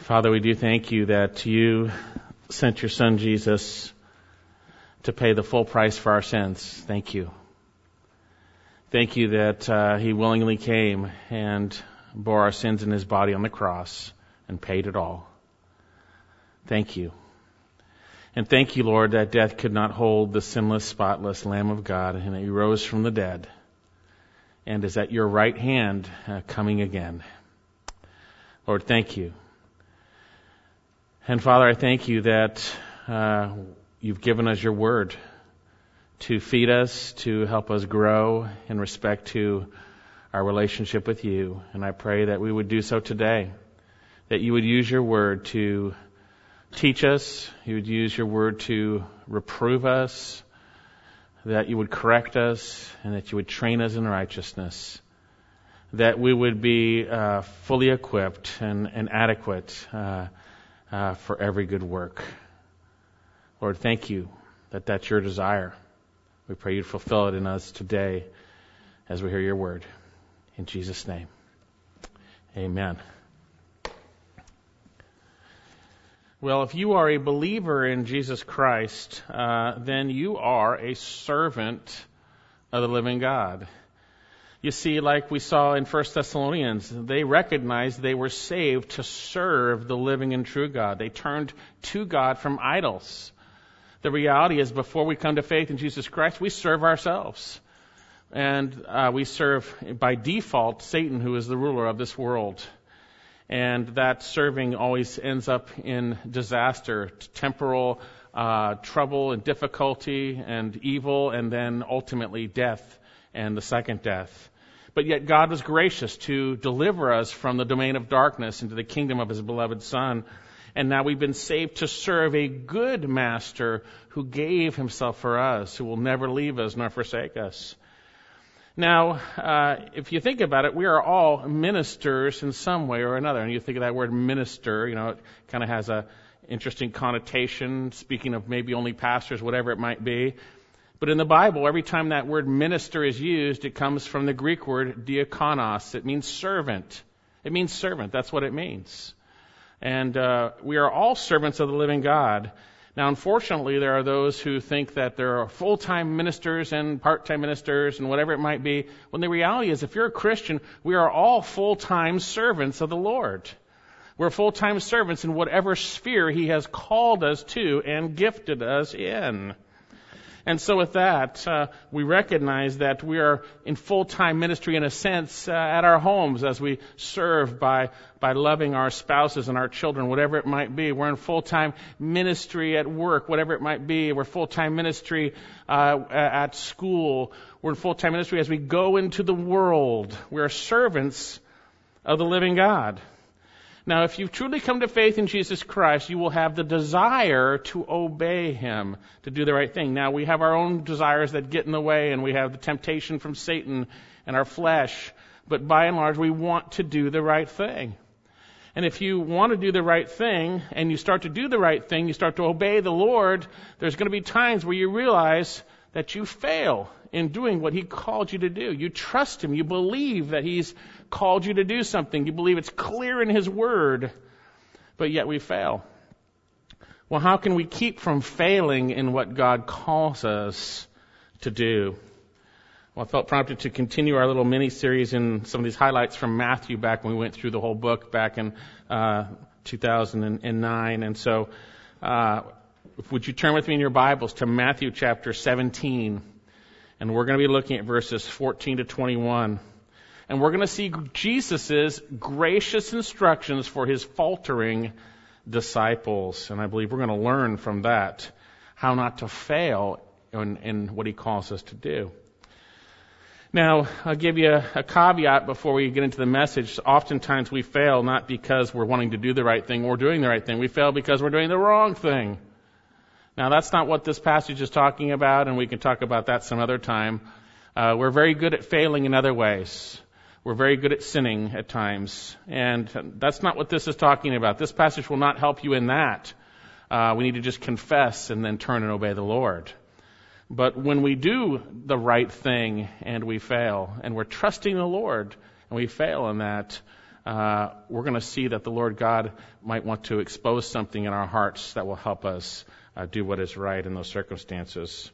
Father, we do thank you that you sent your son Jesus to pay the full price for our sins. Thank you. Thank you that uh, he willingly came and bore our sins in his body on the cross and paid it all. Thank you. And thank you, Lord, that death could not hold the sinless, spotless Lamb of God and that he rose from the dead and is at your right hand uh, coming again. Lord, thank you. And Father, I thank you that uh, you've given us your word to feed us, to help us grow in respect to our relationship with you. And I pray that we would do so today, that you would use your word to teach us, you would use your word to reprove us, that you would correct us, and that you would train us in righteousness, that we would be uh, fully equipped and, and adequate uh, uh, for every good work. Lord, thank you that that's your desire. We pray you fulfill it in us today as we hear your word. In Jesus' name, amen. Well, if you are a believer in Jesus Christ, uh, then you are a servant of the living God. You see, like we saw in 1 Thessalonians, they recognized they were saved to serve the living and true God. They turned to God from idols. The reality is, before we come to faith in Jesus Christ, we serve ourselves. And uh, we serve, by default, Satan, who is the ruler of this world and that serving always ends up in disaster, temporal uh, trouble and difficulty and evil, and then ultimately death and the second death. But yet God was gracious to deliver us from the domain of darkness into the kingdom of His beloved Son. And now we've been saved to serve a good master who gave himself for us, who will never leave us nor forsake us. Now, uh, if you think about it, we are all ministers in some way or another. And you think of that word minister, you know, it kind of has a interesting connotation, speaking of maybe only pastors, whatever it might be. But in the Bible, every time that word minister is used, it comes from the Greek word diakonos. It means servant. It means servant. That's what it means. And uh, we are all servants of the living God. Now, unfortunately, there are those who think that there are full time ministers and part time ministers and whatever it might be, when the reality is, if you're a Christian, we are all full time servants of the Lord. We're full time servants in whatever sphere He has called us to and gifted us in. And so, with that, uh, we recognize that we are in full time ministry in a sense uh, at our homes as we serve by, by loving our spouses and our children, whatever it might be. We're in full time ministry at work, whatever it might be. We're full time ministry uh, at school. We're in full time ministry as we go into the world. We are servants of the living God. Now, if you've truly come to faith in Jesus Christ, you will have the desire to obey Him, to do the right thing. Now, we have our own desires that get in the way, and we have the temptation from Satan and our flesh, but by and large, we want to do the right thing. And if you want to do the right thing, and you start to do the right thing, you start to obey the Lord, there's going to be times where you realize that you fail in doing what He called you to do. You trust Him. You believe that He's called you to do something. You believe it's clear in His Word, but yet we fail. Well, how can we keep from failing in what God calls us to do? Well, I felt prompted to continue our little mini series in some of these highlights from Matthew back when we went through the whole book back in uh, 2009. And so, uh, would you turn with me in your Bibles to Matthew chapter 17? And we're going to be looking at verses 14 to 21. And we're going to see Jesus' gracious instructions for his faltering disciples. And I believe we're going to learn from that how not to fail in, in what he calls us to do. Now, I'll give you a, a, caveat before we get into the message. Oftentimes we fail not because we're wanting to do the right thing or doing the right thing. We fail because we're doing the wrong thing. Now, that's not what this passage is talking about, and we can talk about that some other time. Uh, we're very good at failing in other ways. We're very good at sinning at times, and that's not what this is talking about. This passage will not help you in that. Uh, we need to just confess and then turn and obey the Lord. But when we do the right thing and we fail, and we're trusting the Lord and we fail in that, uh, we're going to see that the Lord God might want to expose something in our hearts that will help us uh, do what is right in those circumstances.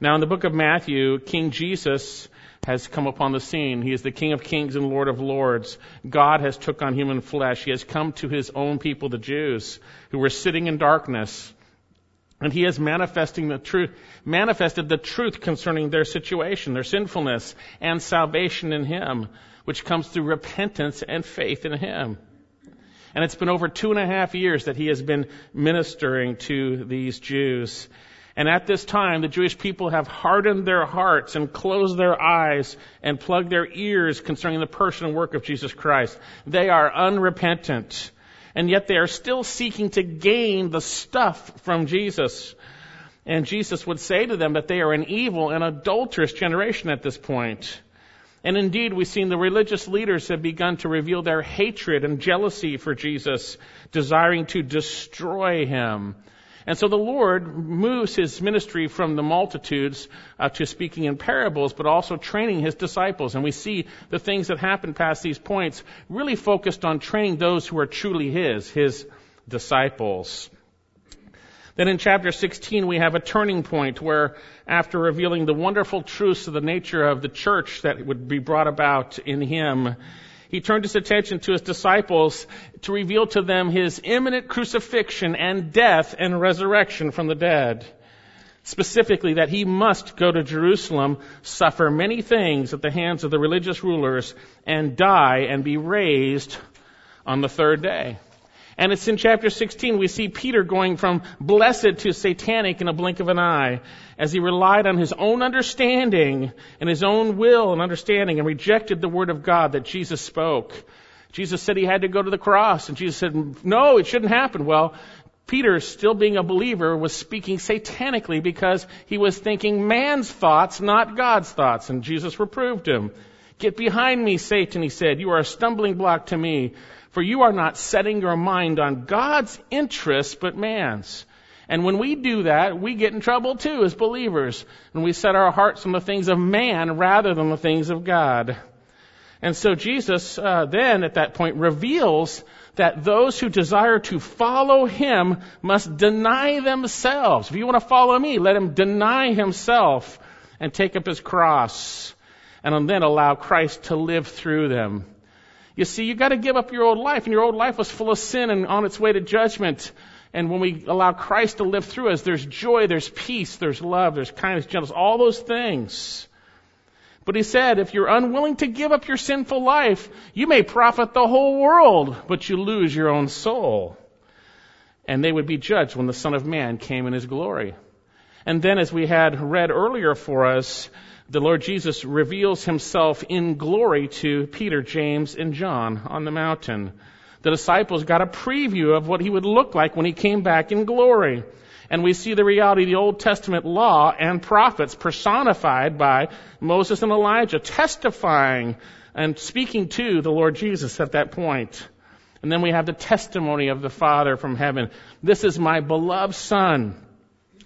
Now, in the book of Matthew, King Jesus has come upon the scene. He is the King of Kings and Lord of Lords. God has took on human flesh. He has come to his own people, the Jews, who were sitting in darkness. And he has manifesting the truth, manifested the truth concerning their situation, their sinfulness, and salvation in him, which comes through repentance and faith in him. And it's been over two and a half years that he has been ministering to these Jews. And at this time, the Jewish people have hardened their hearts and closed their eyes and plugged their ears concerning the person and work of Jesus Christ. They are unrepentant. And yet they are still seeking to gain the stuff from Jesus. And Jesus would say to them that they are an evil and adulterous generation at this point. And indeed, we've seen the religious leaders have begun to reveal their hatred and jealousy for Jesus, desiring to destroy him. And so the Lord moves his ministry from the multitudes uh, to speaking in parables, but also training his disciples. And we see the things that happen past these points really focused on training those who are truly his, his disciples. Then in chapter 16, we have a turning point where, after revealing the wonderful truths of the nature of the church that would be brought about in him, he turned his attention to his disciples to reveal to them his imminent crucifixion and death and resurrection from the dead. Specifically, that he must go to Jerusalem, suffer many things at the hands of the religious rulers, and die and be raised on the third day. And it's in chapter 16 we see Peter going from blessed to satanic in a blink of an eye as he relied on his own understanding and his own will and understanding and rejected the word of God that Jesus spoke. Jesus said he had to go to the cross and Jesus said, no, it shouldn't happen. Well, Peter, still being a believer, was speaking satanically because he was thinking man's thoughts, not God's thoughts. And Jesus reproved him. Get behind me, Satan, he said. You are a stumbling block to me. For you are not setting your mind on God's interests, but man's. And when we do that, we get in trouble too as believers. And we set our hearts on the things of man rather than the things of God. And so Jesus uh, then at that point reveals that those who desire to follow him must deny themselves. If you want to follow me, let him deny himself and take up his cross and then allow Christ to live through them. You see, you got to give up your old life, and your old life was full of sin and on its way to judgment. And when we allow Christ to live through us, there's joy, there's peace, there's love, there's kindness, gentleness, all those things. But he said, if you're unwilling to give up your sinful life, you may profit the whole world, but you lose your own soul. And they would be judged when the Son of Man came in his glory. And then, as we had read earlier for us, the Lord Jesus reveals himself in glory to Peter, James, and John on the mountain. The disciples got a preview of what he would look like when he came back in glory. And we see the reality of the Old Testament law and prophets personified by Moses and Elijah testifying and speaking to the Lord Jesus at that point. And then we have the testimony of the Father from heaven. This is my beloved Son,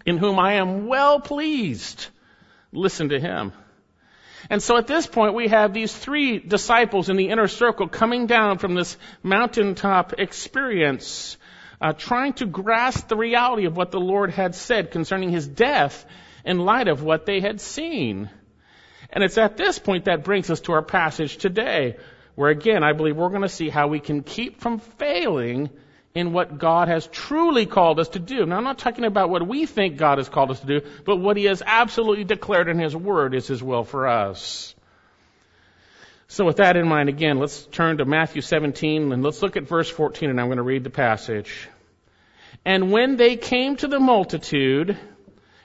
in whom I am well pleased listen to him. And so at this point, we have these three disciples in the inner circle coming down from this mountaintop experience, uh, trying to grasp the reality of what the Lord had said concerning his death in light of what they had seen. And it's at this point that brings us to our passage today, where again, I believe we're going to see how we can keep from failing in what God has truly called us to do. Now, I'm not talking about what we think God has called us to do, but what He has absolutely declared in His Word is His will for us. So with that in mind, again, let's turn to Matthew 17 and let's look at verse 14 and I'm going to read the passage. And when they came to the multitude,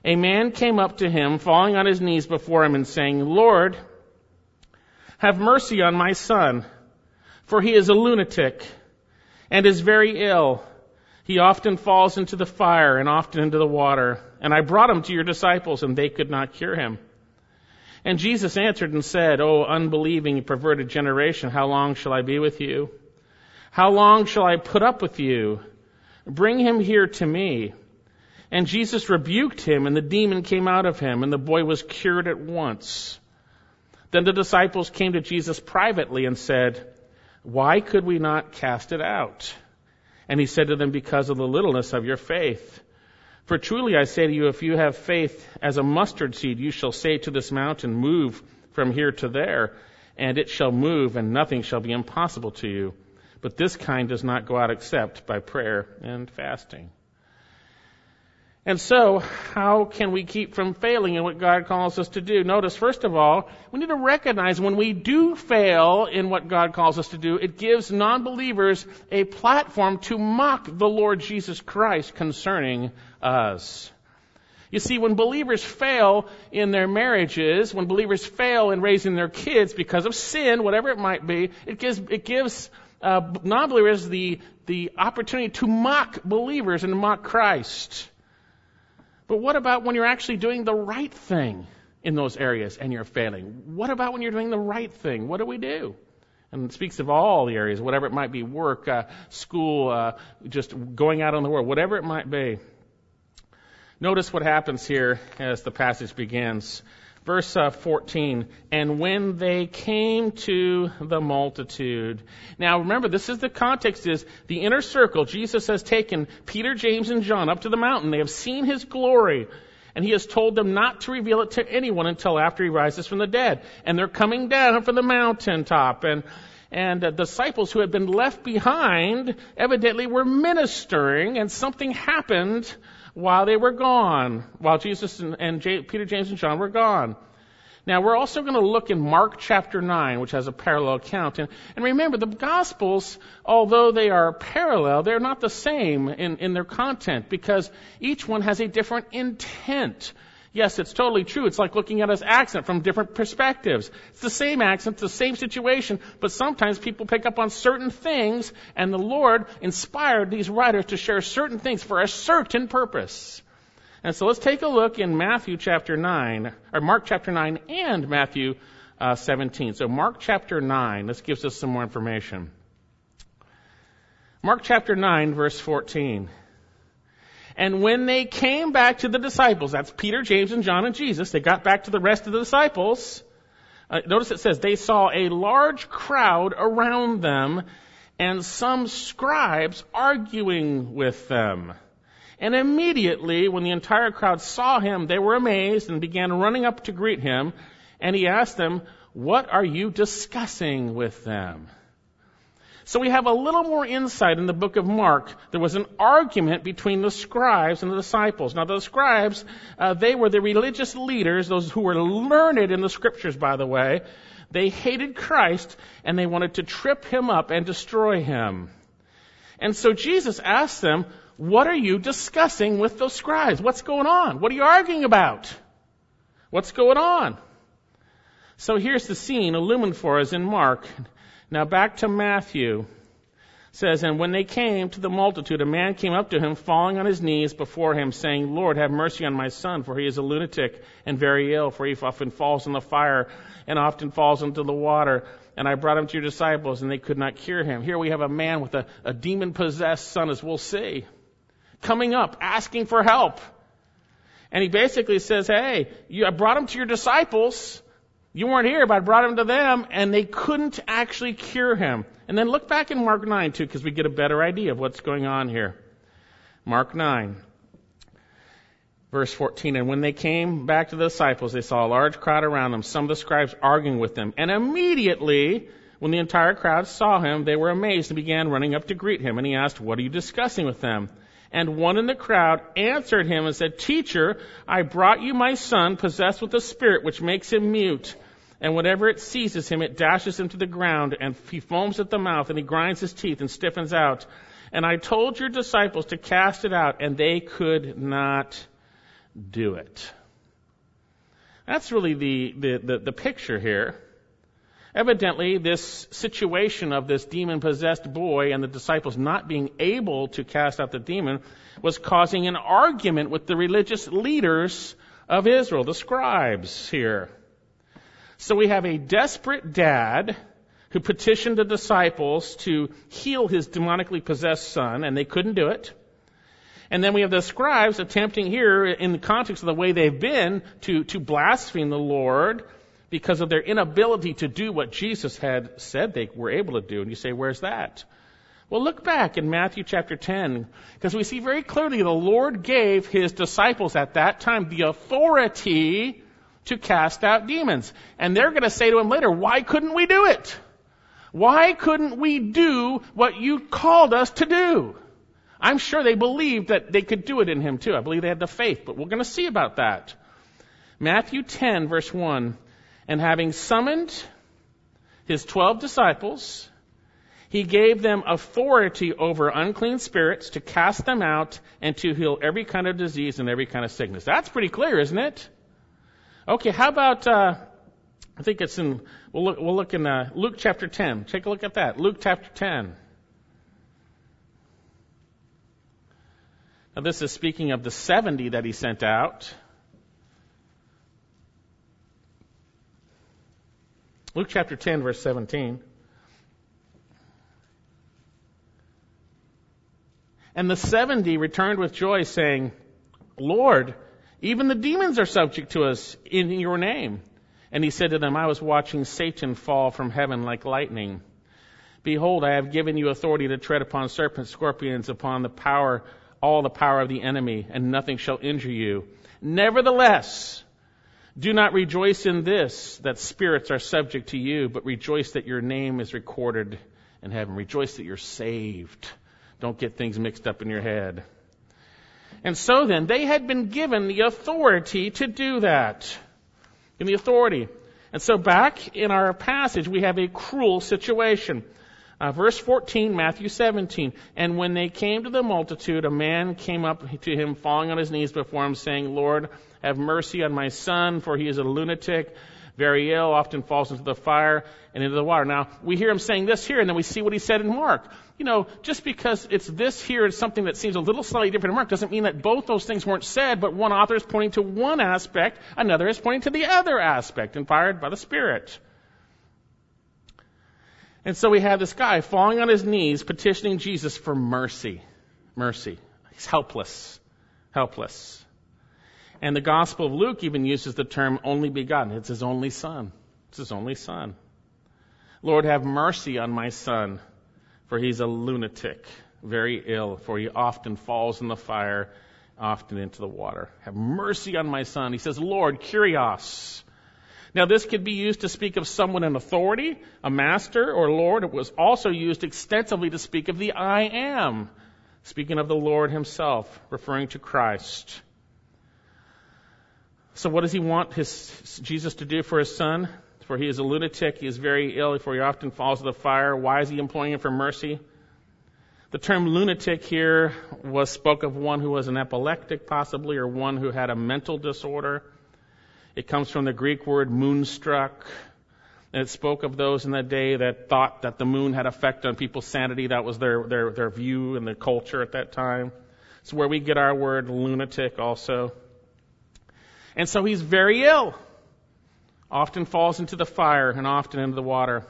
a man came up to him, falling on his knees before him and saying, Lord, have mercy on my son, for he is a lunatic and is very ill. He often falls into the fire and often into the water. And I brought him to your disciples, and they could not cure him. And Jesus answered and said, O unbelieving, perverted generation, how long shall I be with you? How long shall I put up with you? Bring him here to me. And Jesus rebuked him, and the demon came out of him, and the boy was cured at once. Then the disciples came to Jesus privately and said, Why could we not cast it out? And he said to them, Because of the littleness of your faith. For truly I say to you, if you have faith as a mustard seed, you shall say to this mountain, Move from here to there, and it shall move, and nothing shall be impossible to you. But this kind does not go out except by prayer and fasting. And so, how can we keep from failing in what God calls us to do? Notice, first of all, we need to recognize when we do fail in what God calls us to do, it gives non-believers a platform to mock the Lord Jesus Christ concerning us. You see, when believers fail in their marriages, when believers fail in raising their kids because of sin, whatever it might be, it gives, it gives uh, non-believers the, the opportunity to mock believers and mock Christ. But what about when you're actually doing the right thing in those areas and you're failing? What about when you're doing the right thing? What do we do? And it speaks of all the areas, whatever it might be work, uh, school, uh, just going out in the world, whatever it might be. Notice what happens here as the passage begins. Verse uh, 14, and when they came to the multitude. Now remember, this is the context is the inner circle. Jesus has taken Peter, James, and John up to the mountain. They have seen his glory. And he has told them not to reveal it to anyone until after he rises from the dead. And they're coming down from the mountaintop. And, and uh, disciples who had been left behind evidently were ministering and something happened while they were gone, while Jesus and, and J- Peter, James, and John were gone. Now, we're also going to look in Mark chapter 9, which has a parallel account. And, and remember, the Gospels, although they are parallel, they're not the same in, in their content because each one has a different intent. Yes, it's totally true. It's like looking at his accent from different perspectives. It's the same accent, the same situation, but sometimes people pick up on certain things, and the Lord inspired these writers to share certain things for a certain purpose. And so let's take a look in Matthew chapter 9, or Mark chapter 9 and Matthew uh, 17. So Mark chapter 9, this gives us some more information. Mark chapter 9, verse 14. And when they came back to the disciples, that's Peter, James, and John and Jesus, they got back to the rest of the disciples. Uh, notice it says they saw a large crowd around them and some scribes arguing with them. And immediately, when the entire crowd saw him, they were amazed and began running up to greet him. And he asked them, What are you discussing with them? So we have a little more insight in the book of Mark. There was an argument between the scribes and the disciples. Now the scribes, uh, they were the religious leaders, those who were learned in the scriptures, by the way. They hated Christ and they wanted to trip him up and destroy him. And so Jesus asked them, what are you discussing with those scribes? What's going on? What are you arguing about? What's going on? So here's the scene illumined for us in Mark. Now back to Matthew. Says, And when they came to the multitude, a man came up to him, falling on his knees before him, saying, Lord, have mercy on my son, for he is a lunatic and very ill, for he often falls in the fire and often falls into the water. And I brought him to your disciples, and they could not cure him. Here we have a man with a, a demon possessed son, as we'll see, coming up, asking for help. And he basically says, Hey, you, I brought him to your disciples. You weren't here, but I brought him to them, and they couldn't actually cure him. And then look back in Mark 9 too, because we get a better idea of what's going on here. Mark 9, verse 14. And when they came back to the disciples, they saw a large crowd around them, some of the scribes arguing with them. And immediately, when the entire crowd saw him, they were amazed and began running up to greet him. And he asked, What are you discussing with them? And one in the crowd answered him and said, Teacher, I brought you my son possessed with a spirit which makes him mute. And whenever it seizes him, it dashes him to the ground, and he foams at the mouth, and he grinds his teeth and stiffens out. And I told your disciples to cast it out, and they could not do it. That's really the, the, the, the picture here. Evidently, this situation of this demon possessed boy and the disciples not being able to cast out the demon was causing an argument with the religious leaders of Israel, the scribes here. So we have a desperate dad who petitioned the disciples to heal his demonically possessed son, and they couldn't do it. And then we have the scribes attempting here, in the context of the way they've been, to, to blaspheme the Lord because of their inability to do what Jesus had said they were able to do. And you say, where's that? Well, look back in Matthew chapter 10, because we see very clearly the Lord gave his disciples at that time the authority to cast out demons. And they're going to say to him later, why couldn't we do it? Why couldn't we do what you called us to do? I'm sure they believed that they could do it in him too. I believe they had the faith, but we're going to see about that. Matthew 10 verse 1, and having summoned his twelve disciples, he gave them authority over unclean spirits to cast them out and to heal every kind of disease and every kind of sickness. That's pretty clear, isn't it? Okay, how about, uh, I think it's in, we'll look, we'll look in uh, Luke chapter 10. Take a look at that. Luke chapter 10. Now, this is speaking of the 70 that he sent out. Luke chapter 10, verse 17. And the 70 returned with joy, saying, Lord, even the demons are subject to us in your name. And he said to them, I was watching Satan fall from heaven like lightning. Behold, I have given you authority to tread upon serpents, scorpions, upon the power all the power of the enemy, and nothing shall injure you. Nevertheless, do not rejoice in this, that spirits are subject to you, but rejoice that your name is recorded in heaven. Rejoice that you're saved. Don't get things mixed up in your head. And so then, they had been given the authority to do that. In the authority. And so back in our passage, we have a cruel situation. Uh, verse 14, Matthew 17. And when they came to the multitude, a man came up to him, falling on his knees before him, saying, Lord, have mercy on my son, for he is a lunatic, very ill, often falls into the fire and into the water. Now, we hear him saying this here, and then we see what he said in Mark. You know, just because it's this here is something that seems a little slightly different in Mark doesn't mean that both those things weren't said, but one author is pointing to one aspect, another is pointing to the other aspect, inspired by the Spirit. And so we have this guy falling on his knees petitioning Jesus for mercy. Mercy. He's helpless. Helpless. And the Gospel of Luke even uses the term only begotten. It's his only son. It's his only son. Lord, have mercy on my son, for he's a lunatic, very ill, for he often falls in the fire, often into the water. Have mercy on my son. He says, Lord, Kyrios. Now, this could be used to speak of someone in authority, a master or Lord. It was also used extensively to speak of the I am, speaking of the Lord himself, referring to Christ. So, what does he want his, Jesus to do for his son? For he is a lunatic, he is very ill, for he often falls to the fire. Why is he employing him for mercy? The term lunatic here was spoke of one who was an epileptic, possibly, or one who had a mental disorder. It comes from the Greek word moonstruck. And it spoke of those in that day that thought that the moon had effect on people's sanity. That was their, their, their view and their culture at that time. It's where we get our word lunatic also. And so he's very ill. Often falls into the fire and often into the water.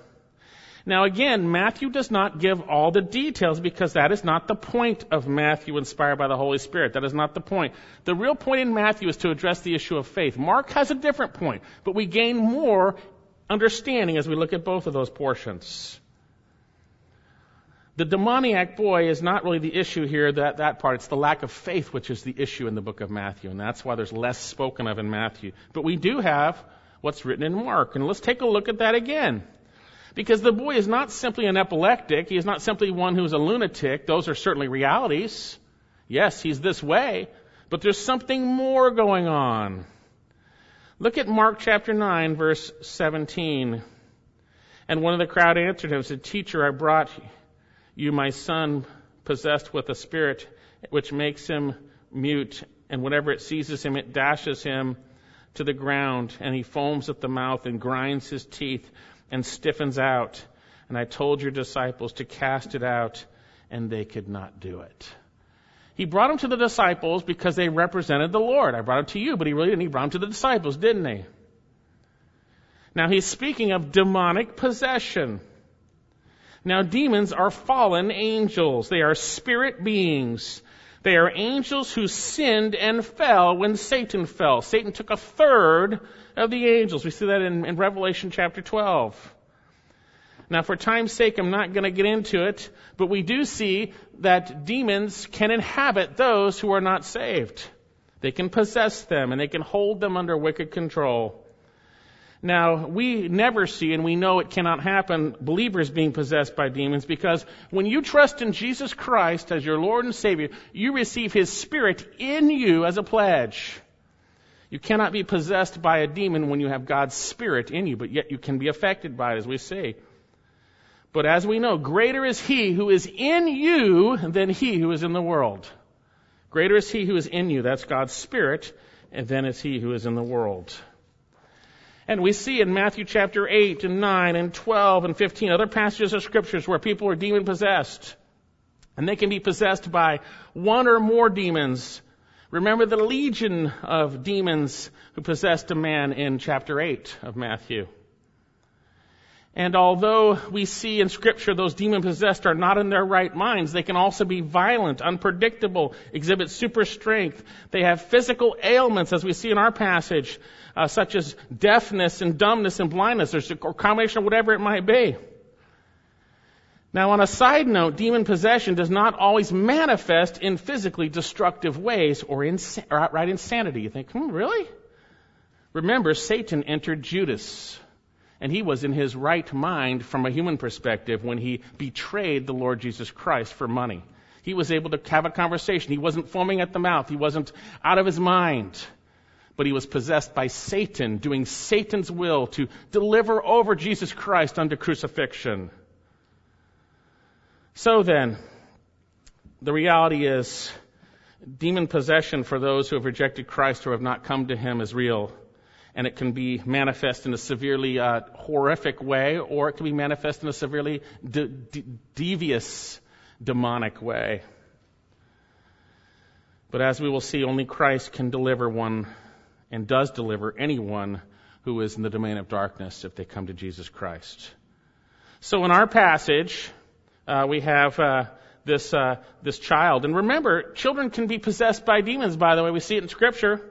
Now again, Matthew does not give all the details because that is not the point of Matthew inspired by the Holy Spirit. That is not the point. The real point in Matthew is to address the issue of faith. Mark has a different point, but we gain more understanding as we look at both of those portions. The demoniac boy is not really the issue here, that, that part. It's the lack of faith which is the issue in the book of Matthew, and that's why there's less spoken of in Matthew. But we do have what's written in Mark, and let's take a look at that again. Because the boy is not simply an epileptic. He is not simply one who's a lunatic. Those are certainly realities. Yes, he's this way. But there's something more going on. Look at Mark chapter 9, verse 17. And one of the crowd answered him, said, Teacher, I brought you my son possessed with a spirit which makes him mute, and whenever it seizes him, it dashes him to the ground, and he foams at the mouth and grinds his teeth and stiffens out. And I told your disciples to cast it out, and they could not do it. He brought them to the disciples because they represented the Lord. I brought them to you, but he really didn't. He brought them to the disciples, didn't he? Now he's speaking of demonic possession. Now demons are fallen angels. They are spirit beings. They are angels who sinned and fell when Satan fell. Satan took a third of the angels. We see that in, in Revelation chapter 12. Now, for time's sake, I'm not going to get into it, but we do see that demons can inhabit those who are not saved. They can possess them and they can hold them under wicked control. Now, we never see, and we know it cannot happen, believers being possessed by demons because when you trust in Jesus Christ as your Lord and Savior, you receive His Spirit in you as a pledge. You cannot be possessed by a demon when you have God's Spirit in you, but yet you can be affected by it, as we say. But as we know, greater is he who is in you than he who is in the world. Greater is he who is in you, that's God's Spirit, and then is he who is in the world. And we see in Matthew chapter 8 and 9 and 12 and 15 other passages of scriptures where people are demon possessed. And they can be possessed by one or more demons. Remember the legion of demons who possessed a man in chapter 8 of Matthew. And although we see in scripture those demon possessed are not in their right minds, they can also be violent, unpredictable, exhibit super strength. They have physical ailments, as we see in our passage, uh, such as deafness and dumbness and blindness, or combination of whatever it might be. Now, on a side note, demon possession does not always manifest in physically destructive ways or, ins- or outright insanity. You think, hmm, really? Remember, Satan entered Judas and he was in his right mind from a human perspective when he betrayed the Lord Jesus Christ for money. He was able to have a conversation. He wasn't foaming at the mouth. He wasn't out of his mind. But he was possessed by Satan, doing Satan's will to deliver over Jesus Christ unto crucifixion. So then, the reality is, demon possession for those who have rejected Christ or have not come to him is real and it can be manifest in a severely uh, horrific way, or it can be manifest in a severely de- de- devious, demonic way. But as we will see, only Christ can deliver one and does deliver anyone who is in the domain of darkness if they come to Jesus Christ. So in our passage, uh, we have uh, this uh, this child, and remember, children can be possessed by demons. By the way, we see it in Scripture.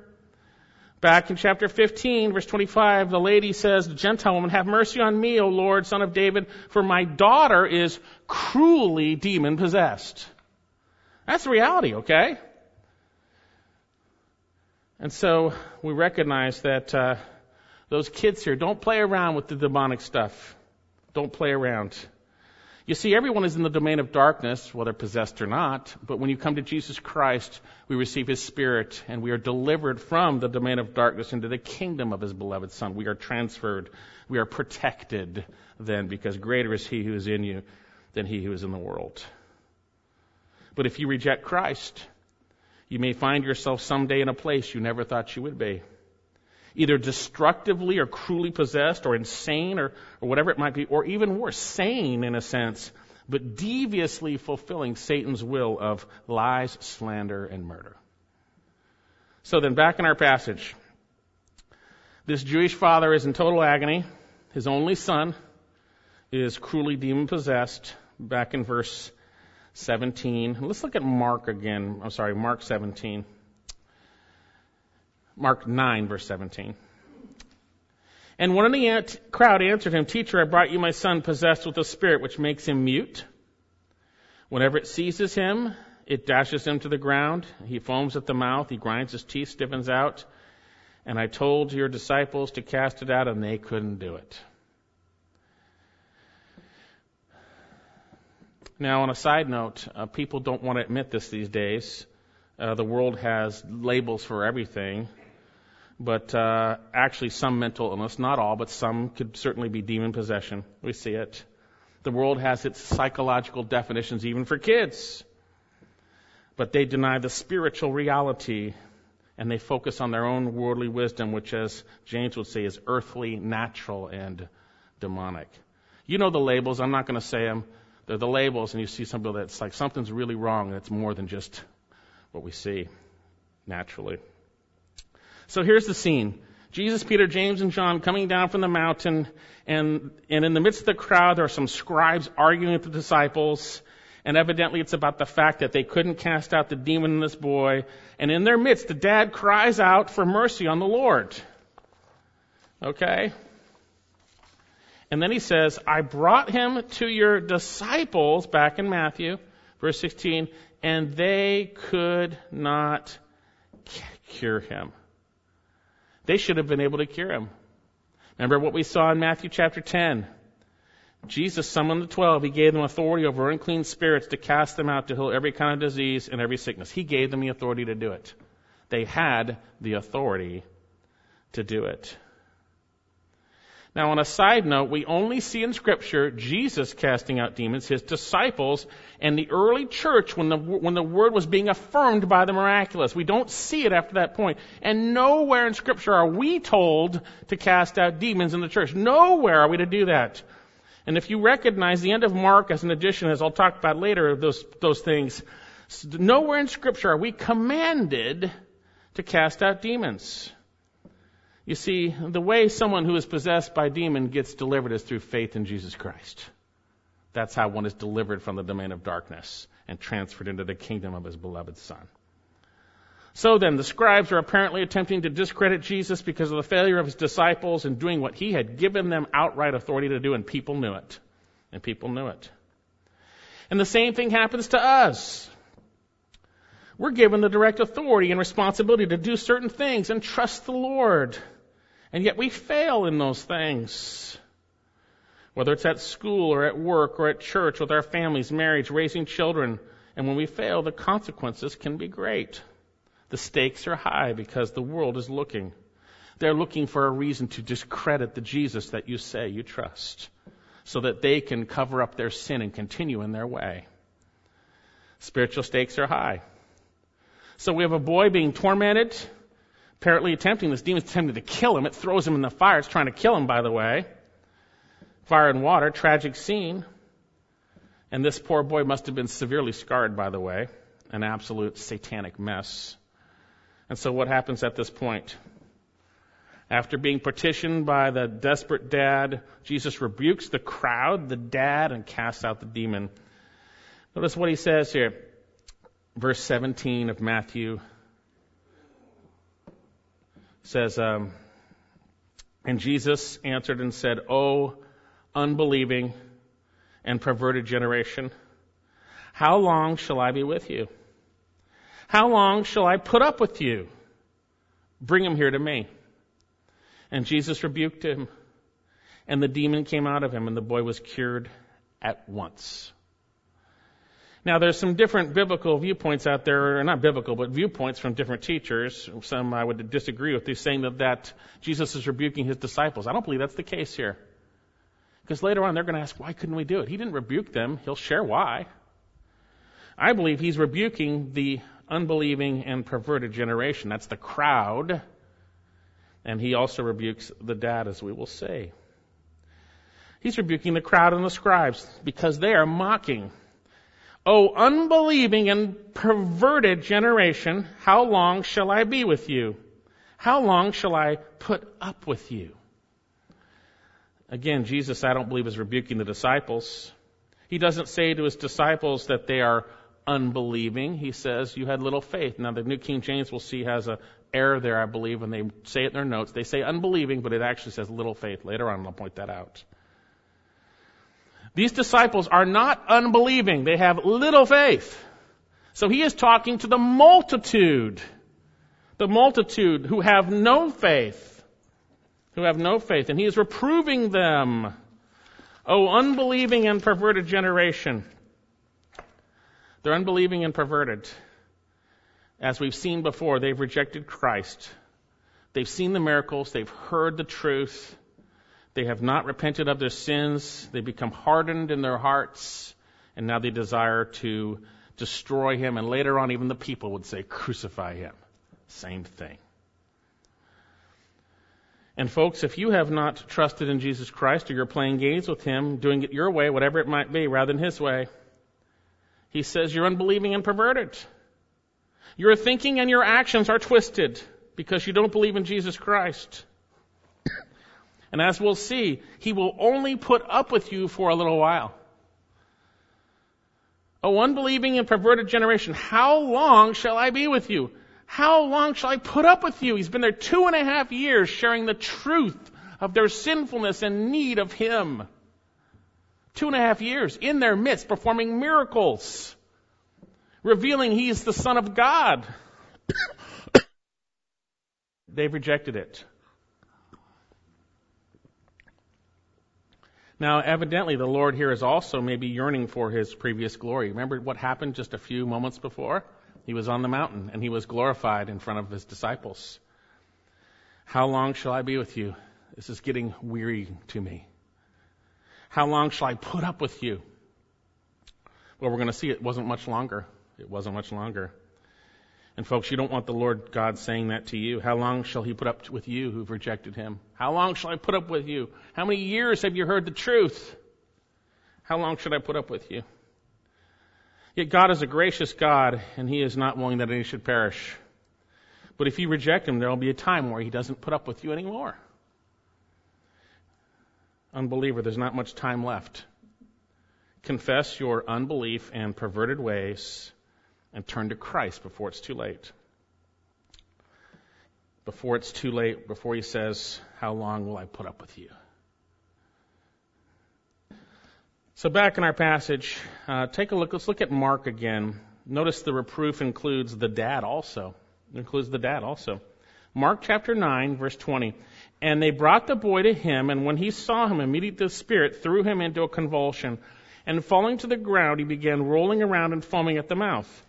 Back in chapter 15, verse 25, the lady says, the Gentile woman, have mercy on me, O Lord, son of David, for my daughter is cruelly demon possessed. That's the reality, okay? And so we recognize that uh, those kids here don't play around with the demonic stuff. Don't play around. You see, everyone is in the domain of darkness, whether possessed or not, but when you come to Jesus Christ, we receive His Spirit and we are delivered from the domain of darkness into the kingdom of His beloved Son. We are transferred. We are protected then because greater is He who is in you than He who is in the world. But if you reject Christ, you may find yourself someday in a place you never thought you would be either destructively or cruelly possessed or insane or, or whatever it might be, or even worse, sane in a sense, but deviously fulfilling Satan's will of lies, slander, and murder. So then, back in our passage, this Jewish father is in total agony. His only son is cruelly demon possessed. Back in verse 17. Let's look at Mark again. I'm sorry, Mark 17. Mark 9, verse 17. And one of the crowd answered him, Teacher, I brought you my son possessed with a spirit which makes him mute. Whenever it seizes him, it dashes him to the ground. He foams at the mouth. He grinds his teeth, stiffens out. And I told your disciples to cast it out, and they couldn't do it. Now, on a side note, uh, people don't want to admit this these days. Uh, the world has labels for everything but uh, actually some mental illness, not all, but some could certainly be demon possession. We see it. The world has its psychological definitions even for kids. But they deny the spiritual reality and they focus on their own worldly wisdom, which, as James would say, is earthly, natural, and demonic. You know the labels. I'm not going to say them. They're the labels, and you see something that's like something's really wrong, and it's more than just what we see naturally. So here's the scene. Jesus, Peter, James, and John coming down from the mountain, and, and in the midst of the crowd, there are some scribes arguing with the disciples, And evidently it's about the fact that they couldn't cast out the demon in this boy. And in their midst, the dad cries out for mercy on the Lord. Okay? And then he says, I brought him to your disciples, back in Matthew, verse 16, and they could not cure him. They should have been able to cure him. Remember what we saw in Matthew chapter 10. Jesus summoned the twelve. He gave them authority over unclean spirits to cast them out to heal every kind of disease and every sickness. He gave them the authority to do it. They had the authority to do it. Now, on a side note, we only see in Scripture Jesus casting out demons, his disciples, and the early church when the, when the word was being affirmed by the miraculous. We don't see it after that point. And nowhere in Scripture are we told to cast out demons in the church. Nowhere are we to do that. And if you recognize the end of Mark as an addition, as I'll talk about later, those, those things, nowhere in Scripture are we commanded to cast out demons. You see, the way someone who is possessed by demon gets delivered is through faith in Jesus Christ. That's how one is delivered from the domain of darkness and transferred into the kingdom of his beloved Son. So then, the scribes are apparently attempting to discredit Jesus because of the failure of his disciples in doing what he had given them outright authority to do, and people knew it. And people knew it. And the same thing happens to us. We're given the direct authority and responsibility to do certain things and trust the Lord. And yet we fail in those things. Whether it's at school or at work or at church with our families, marriage, raising children. And when we fail, the consequences can be great. The stakes are high because the world is looking. They're looking for a reason to discredit the Jesus that you say you trust so that they can cover up their sin and continue in their way. Spiritual stakes are high. So we have a boy being tormented apparently attempting this demon's attempting to kill him. It throws him in the fire. It's trying to kill him, by the way. Fire and water, tragic scene. And this poor boy must have been severely scarred, by the way. An absolute satanic mess. And so what happens at this point? After being petitioned by the desperate dad, Jesus rebukes the crowd, the dad, and casts out the demon. Notice what he says here. Verse 17 of Matthew says, um, And Jesus answered and said, O unbelieving and perverted generation, how long shall I be with you? How long shall I put up with you? Bring him here to me. And Jesus rebuked him, and the demon came out of him, and the boy was cured at once. Now, there's some different biblical viewpoints out there, or not biblical, but viewpoints from different teachers. Some I would disagree with. They're saying that, that Jesus is rebuking his disciples. I don't believe that's the case here. Because later on, they're going to ask, why couldn't we do it? He didn't rebuke them. He'll share why. I believe he's rebuking the unbelieving and perverted generation. That's the crowd. And he also rebukes the dad, as we will say. He's rebuking the crowd and the scribes because they are mocking O unbelieving and perverted generation, how long shall I be with you? How long shall I put up with you? Again, Jesus, I don't believe, is rebuking the disciples. He doesn't say to his disciples that they are unbelieving. He says, You had little faith. Now, the New King James we'll see has a error there, I believe, when they say it in their notes. They say unbelieving, but it actually says little faith. Later on, I'll point that out. These disciples are not unbelieving. They have little faith. So he is talking to the multitude. The multitude who have no faith. Who have no faith. And he is reproving them. Oh, unbelieving and perverted generation. They're unbelieving and perverted. As we've seen before, they've rejected Christ. They've seen the miracles. They've heard the truth. They have not repented of their sins. They become hardened in their hearts, and now they desire to destroy him. And later on, even the people would say, crucify him. Same thing. And folks, if you have not trusted in Jesus Christ or you're playing games with him, doing it your way, whatever it might be, rather than his way, he says you're unbelieving and perverted. Your thinking and your actions are twisted because you don't believe in Jesus Christ. And as we'll see, he will only put up with you for a little while. O unbelieving and perverted generation, how long shall I be with you? How long shall I put up with you? He's been there two and a half years sharing the truth of their sinfulness and need of Him. Two and a half years in their midst performing miracles, revealing He is the Son of God. They've rejected it. Now, evidently, the Lord here is also maybe yearning for his previous glory. Remember what happened just a few moments before? He was on the mountain and he was glorified in front of his disciples. How long shall I be with you? This is getting weary to me. How long shall I put up with you? Well, we're going to see it wasn't much longer. It wasn't much longer. And folks, you don't want the Lord God saying that to you. How long shall he put up with you who've rejected him? How long shall I put up with you? How many years have you heard the truth? How long should I put up with you? Yet God is a gracious God, and he is not willing that any should perish. But if you reject him, there will be a time where he doesn't put up with you anymore. Unbeliever, there's not much time left. Confess your unbelief and perverted ways and turn to Christ before it's too late. Before it's too late, before he says, How long will I put up with you? So, back in our passage, uh, take a look. Let's look at Mark again. Notice the reproof includes the dad also. It includes the dad also. Mark chapter 9, verse 20. And they brought the boy to him, and when he saw him, immediately the Spirit threw him into a convulsion. And falling to the ground, he began rolling around and foaming at the mouth.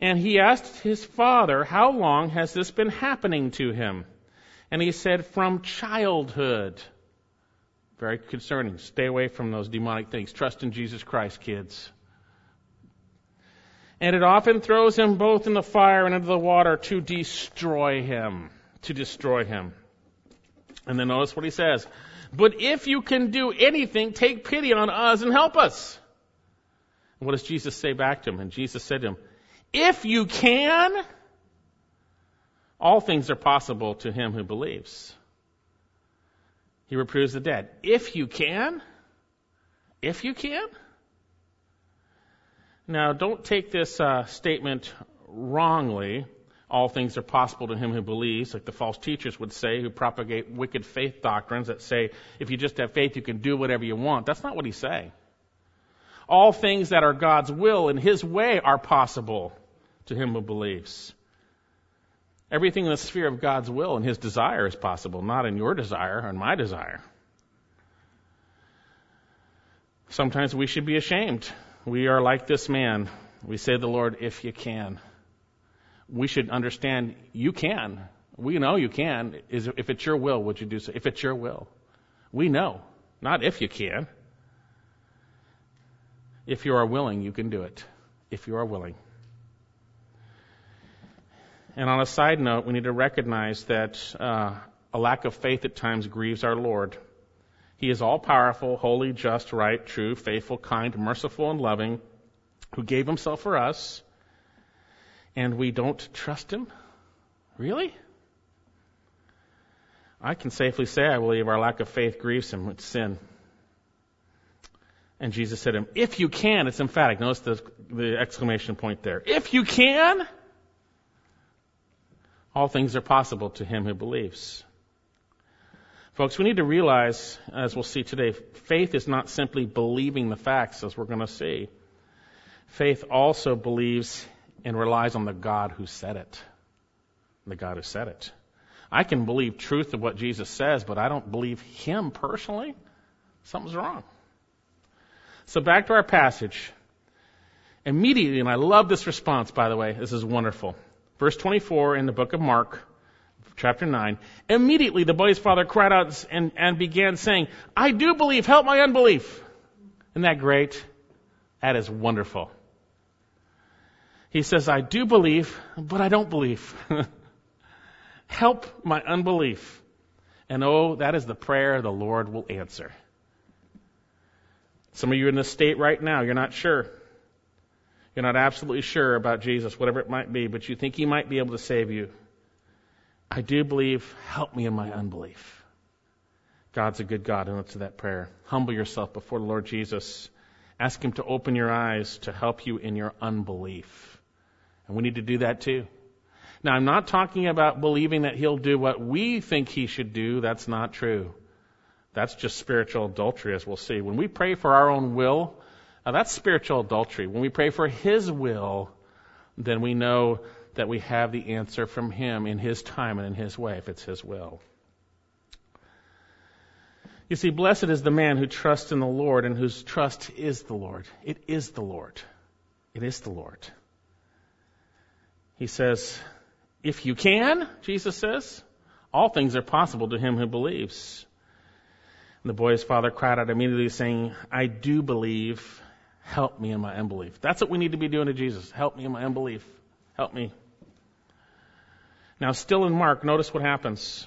And he asked his father, How long has this been happening to him? And he said, From childhood. Very concerning. Stay away from those demonic things. Trust in Jesus Christ, kids. And it often throws him both in the fire and into the water to destroy him. To destroy him. And then notice what he says. But if you can do anything, take pity on us and help us. And what does Jesus say back to him? And Jesus said to him, if you can, all things are possible to him who believes. He reproves the dead. If you can, if you can. Now, don't take this uh, statement wrongly. All things are possible to him who believes, like the false teachers would say, who propagate wicked faith doctrines that say if you just have faith, you can do whatever you want. That's not what he's saying. All things that are God's will and His way are possible to him who believes. Everything in the sphere of God's will and His desire is possible, not in your desire and my desire. Sometimes we should be ashamed. We are like this man. We say to the Lord, if you can. We should understand you can. We know you can. Is if it's your will, would you do so? If it's your will. We know. Not if you can. If you are willing, you can do it. If you are willing. And on a side note, we need to recognize that uh, a lack of faith at times grieves our Lord. He is all powerful, holy, just, right, true, faithful, kind, merciful, and loving, who gave himself for us, and we don't trust him? Really? I can safely say I believe our lack of faith grieves him with sin. And Jesus said to him, If you can, it's emphatic. Notice the, the exclamation point there. If you can, all things are possible to him who believes. Folks, we need to realize, as we'll see today, faith is not simply believing the facts, as we're going to see. Faith also believes and relies on the God who said it. The God who said it. I can believe truth of what Jesus says, but I don't believe him personally. Something's wrong. So back to our passage. Immediately, and I love this response, by the way, this is wonderful. Verse 24 in the book of Mark, chapter 9. Immediately the boy's father cried out and, and began saying, I do believe, help my unbelief. Isn't that great? That is wonderful. He says, I do believe, but I don't believe. help my unbelief. And oh, that is the prayer the Lord will answer. Some of you are in this state right now, you're not sure. You're not absolutely sure about Jesus, whatever it might be, but you think he might be able to save you. I do believe, help me in my unbelief. God's a good God and answer that prayer. Humble yourself before the Lord Jesus Ask Him to open your eyes to help you in your unbelief. And we need to do that too. Now, I'm not talking about believing that He'll do what we think He should do. That's not true. That's just spiritual adultery, as we'll see. When we pray for our own will, that's spiritual adultery. When we pray for His will, then we know that we have the answer from Him in His time and in His way, if it's His will. You see, blessed is the man who trusts in the Lord and whose trust is the Lord. It is the Lord. It is the Lord. He says, if you can, Jesus says, all things are possible to him who believes. And the boy's father cried out immediately, saying, I do believe. Help me in my unbelief. That's what we need to be doing to Jesus. Help me in my unbelief. Help me. Now, still in Mark, notice what happens.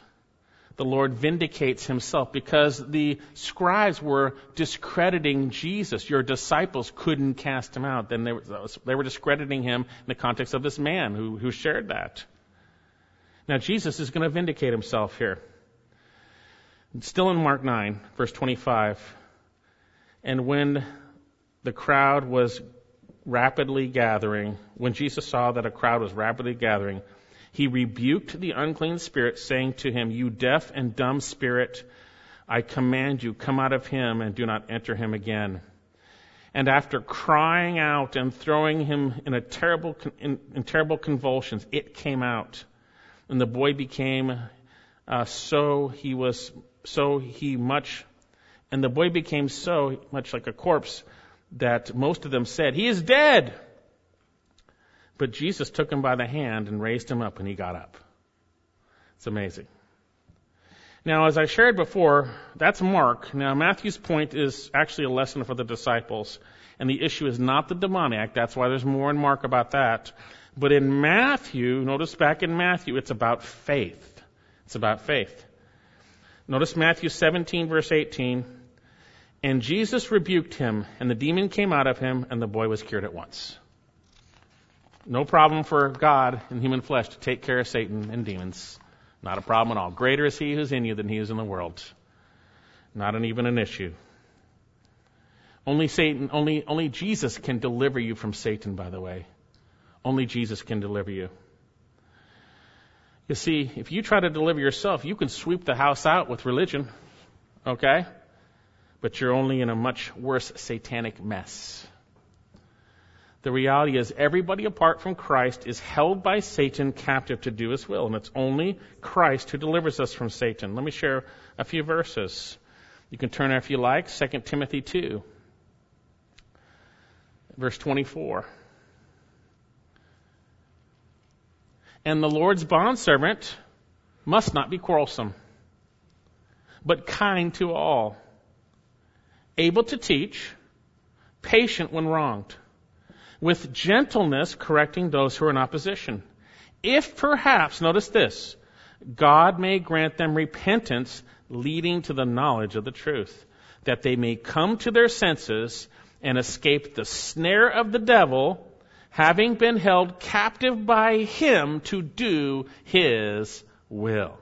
The Lord vindicates himself because the scribes were discrediting Jesus. Your disciples couldn't cast him out. Then they were, they were discrediting him in the context of this man who, who shared that. Now, Jesus is going to vindicate himself here. Still in Mark 9, verse 25. And when the crowd was rapidly gathering, when Jesus saw that a crowd was rapidly gathering, he rebuked the unclean spirit, saying to him, You deaf and dumb spirit, I command you, come out of him and do not enter him again. And after crying out and throwing him in a terrible, in, in terrible convulsions, it came out and the boy became uh, so he was so he much and the boy became so much like a corpse that most of them said he is dead! But jesus took him by the hand and raised him up and he got up. It's amazing. Now as i shared before that's mark. Now matthew's point is actually a lesson for the disciples and the issue is not the demoniac. That's why there's more in mark about that. But in Matthew, notice back in Matthew, it's about faith. It's about faith. Notice Matthew 17, verse 18. And Jesus rebuked him, and the demon came out of him, and the boy was cured at once. No problem for God in human flesh to take care of Satan and demons. Not a problem at all. Greater is he who's in you than he is in the world. Not an, even an issue. Only Satan, only, only Jesus can deliver you from Satan, by the way. Only Jesus can deliver you. You see, if you try to deliver yourself, you can sweep the house out with religion, okay? But you're only in a much worse satanic mess. The reality is, everybody apart from Christ is held by Satan captive to do his will, and it's only Christ who delivers us from Satan. Let me share a few verses. You can turn if you like, 2 Timothy 2, verse 24. And the Lord's bondservant must not be quarrelsome, but kind to all, able to teach, patient when wronged, with gentleness correcting those who are in opposition. If perhaps, notice this, God may grant them repentance leading to the knowledge of the truth, that they may come to their senses and escape the snare of the devil having been held captive by him to do his will.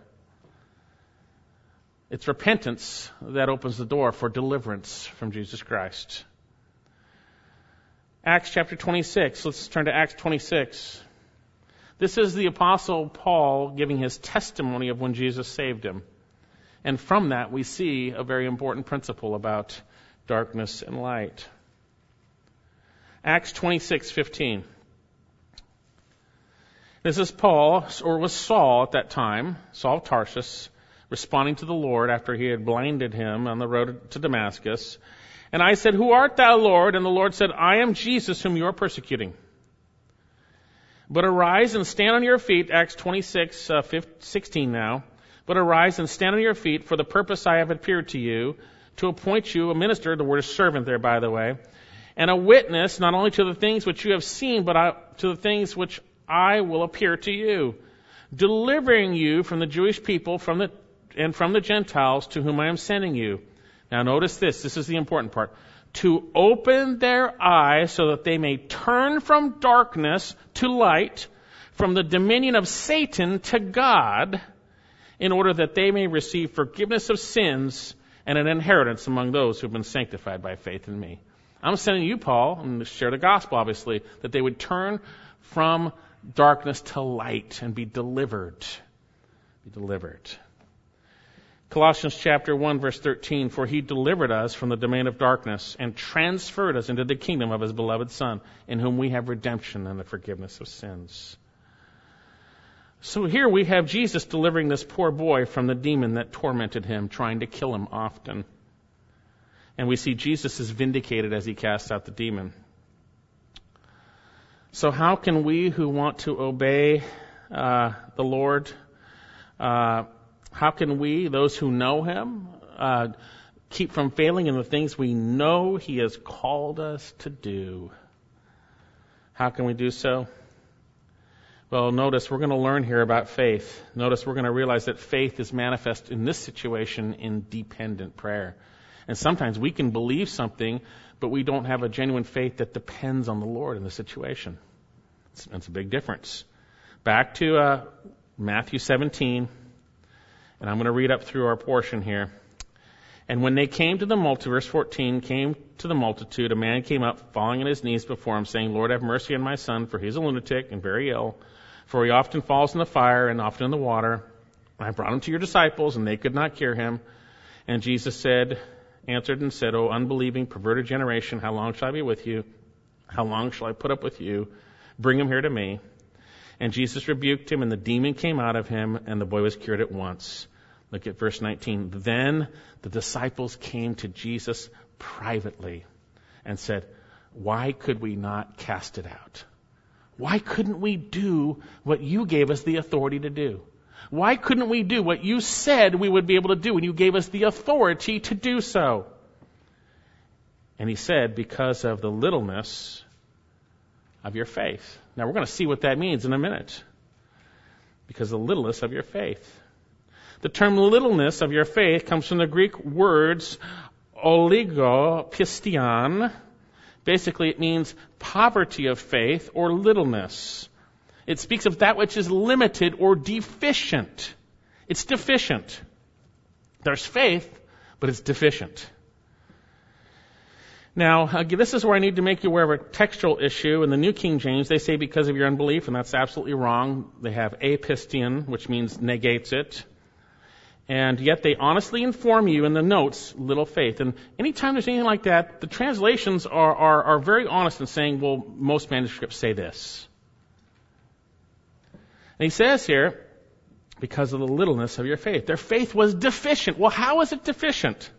It's repentance that opens the door for deliverance from Jesus Christ. Acts chapter 26. Let's turn to Acts 26. This is the apostle Paul giving his testimony of when Jesus saved him. And from that we see a very important principle about darkness and light. Acts 26:15. This is Paul, or was Saul at that time, Saul of Tarsus, responding to the Lord after he had blinded him on the road to Damascus. And I said, Who art thou, Lord? And the Lord said, I am Jesus whom you are persecuting. But arise and stand on your feet, Acts 26, uh, 15, 16 now. But arise and stand on your feet for the purpose I have appeared to you, to appoint you a minister, the word is servant there, by the way, and a witness not only to the things which you have seen, but to the things which I will appear to you, delivering you from the Jewish people from the, and from the Gentiles to whom I am sending you. Now notice this, this is the important part. To open their eyes so that they may turn from darkness to light, from the dominion of Satan to God, in order that they may receive forgiveness of sins and an inheritance among those who have been sanctified by faith in me. I'm sending you, Paul, and share the gospel, obviously, that they would turn from darkness to light and be delivered. Be delivered. Colossians chapter 1 verse 13, for he delivered us from the domain of darkness and transferred us into the kingdom of his beloved son, in whom we have redemption and the forgiveness of sins. So here we have Jesus delivering this poor boy from the demon that tormented him, trying to kill him often. And we see Jesus is vindicated as he casts out the demon. So how can we who want to obey uh, the Lord, uh, how can we, those who know Him, uh, keep from failing in the things we know He has called us to do? How can we do so? Well, notice we're going to learn here about faith. Notice we're going to realize that faith is manifest in this situation in dependent prayer. And sometimes we can believe something, but we don't have a genuine faith that depends on the Lord in the situation. That's a big difference. Back to uh, Matthew 17, and I'm going to read up through our portion here. And when they came to the multitude, verse 14, came to the multitude, a man came up, falling on his knees before him, saying, Lord, have mercy on my son, for he is a lunatic and very ill. For he often falls in the fire and often in the water. I brought him to your disciples, and they could not cure him. And Jesus said, answered and said, O unbelieving, perverted generation, how long shall I be with you? How long shall I put up with you? Bring him here to me. And Jesus rebuked him, and the demon came out of him, and the boy was cured at once. Look at verse 19. Then the disciples came to Jesus privately and said, Why could we not cast it out? Why couldn't we do what you gave us the authority to do? Why couldn't we do what you said we would be able to do and you gave us the authority to do so? And he said, because of the littleness of your faith. Now we're going to see what that means in a minute. Because the littleness of your faith. The term littleness of your faith comes from the Greek words oligopistion, Basically, it means poverty of faith or littleness. It speaks of that which is limited or deficient. It's deficient. There's faith, but it's deficient. Now, uh, this is where I need to make you aware of a textual issue. In the New King James, they say because of your unbelief, and that's absolutely wrong. They have apistion, which means negates it and yet they honestly inform you in the notes little faith. And anytime there's anything like that, the translations are, are, are very honest in saying, well, most manuscripts say this. And he says here, because of the littleness of your faith. Their faith was deficient. Well, how is it deficient?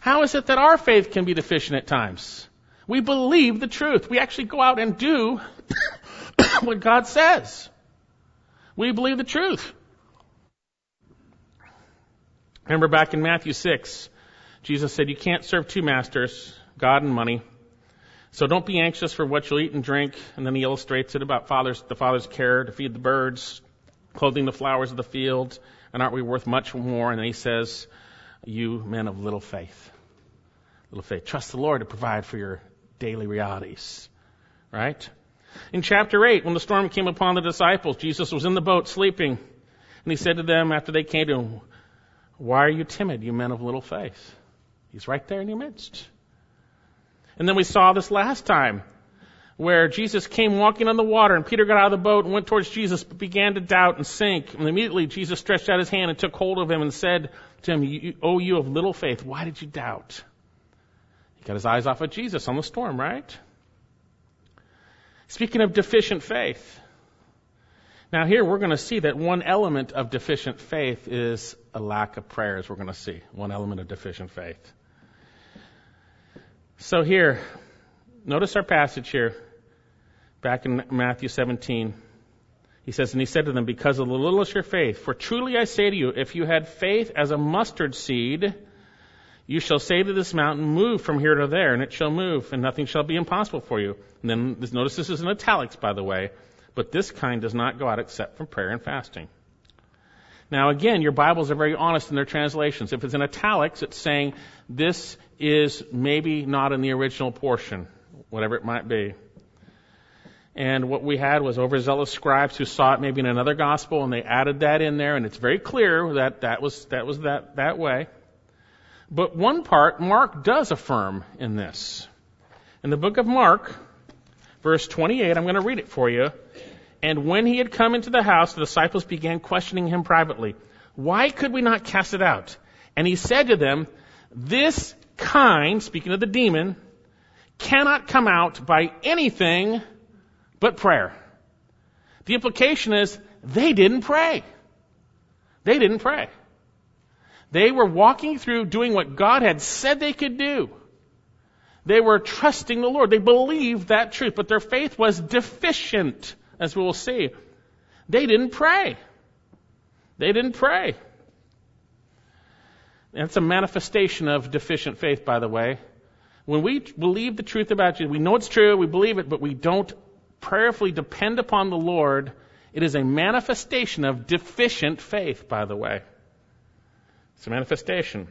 How is it that our faith can be deficient at times? We believe the truth. We actually go out and do what God says. We believe the truth. Remember back in Matthew 6, Jesus said, You can't serve two masters, God and money. So don't be anxious for what you'll eat and drink. And then he illustrates it about father's, the father's care to feed the birds, clothing the flowers of the field, and aren't we worth much more? And then he says, You men of little faith. Little faith. Trust the Lord to provide for your daily realities. Right? In chapter 8, when the storm came upon the disciples, Jesus was in the boat sleeping. And he said to them after they came to him, why are you timid, you men of little faith? He's right there in your midst. And then we saw this last time where Jesus came walking on the water and Peter got out of the boat and went towards Jesus but began to doubt and sink. And immediately Jesus stretched out his hand and took hold of him and said to him, Oh, you of little faith, why did you doubt? He got his eyes off of Jesus on the storm, right? Speaking of deficient faith, now, here we're going to see that one element of deficient faith is a lack of prayers. we're going to see. One element of deficient faith. So, here, notice our passage here, back in Matthew 17. He says, And he said to them, Because of the little littlest your faith, for truly I say to you, if you had faith as a mustard seed, you shall say to this mountain, Move from here to there, and it shall move, and nothing shall be impossible for you. And then, notice this is in italics, by the way but this kind does not go out except from prayer and fasting. Now again, your Bibles are very honest in their translations. If it's in italics, it's saying this is maybe not in the original portion, whatever it might be. And what we had was overzealous scribes who saw it maybe in another gospel and they added that in there and it's very clear that that was, that was that, that way. But one part Mark does affirm in this. In the book of Mark, verse 28, I'm going to read it for you. And when he had come into the house, the disciples began questioning him privately. Why could we not cast it out? And he said to them, This kind, speaking of the demon, cannot come out by anything but prayer. The implication is they didn't pray. They didn't pray. They were walking through doing what God had said they could do. They were trusting the Lord. They believed that truth, but their faith was deficient, as we will see. They didn't pray. They didn't pray. That's a manifestation of deficient faith, by the way. When we believe the truth about you, we know it's true, we believe it, but we don't prayerfully depend upon the Lord, it is a manifestation of deficient faith, by the way. It's a manifestation.